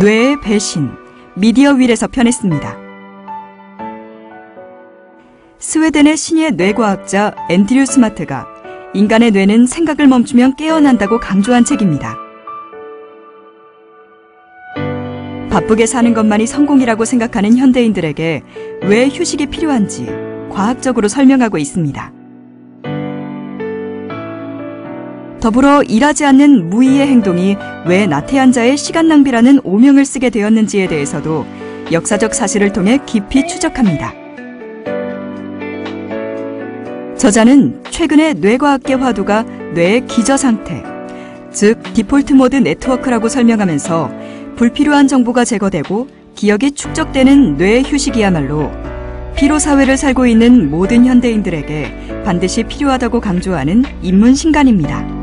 뇌의 배신, 미디어 윌에서 편했습니다. 스웨덴의 신예 뇌과학자 앤드류 스마트가 인간의 뇌는 생각을 멈추면 깨어난다고 강조한 책입니다. 바쁘게 사는 것만이 성공이라고 생각하는 현대인들에게 왜 휴식이 필요한지 과학적으로 설명하고 있습니다. 더불어 일하지 않는 무의의 행동이 왜 나태한 자의 시간 낭비라는 오명을 쓰게 되었는지에 대해서도 역사적 사실을 통해 깊이 추적합니다. 저자는 최근에 뇌과학계 화두가 뇌의 기저 상태, 즉 디폴트 모드 네트워크라고 설명하면서 불필요한 정보가 제거되고 기억이 축적되는 뇌 휴식이야말로 피로 사회를 살고 있는 모든 현대인들에게 반드시 필요하다고 강조하는 인문 신간입니다.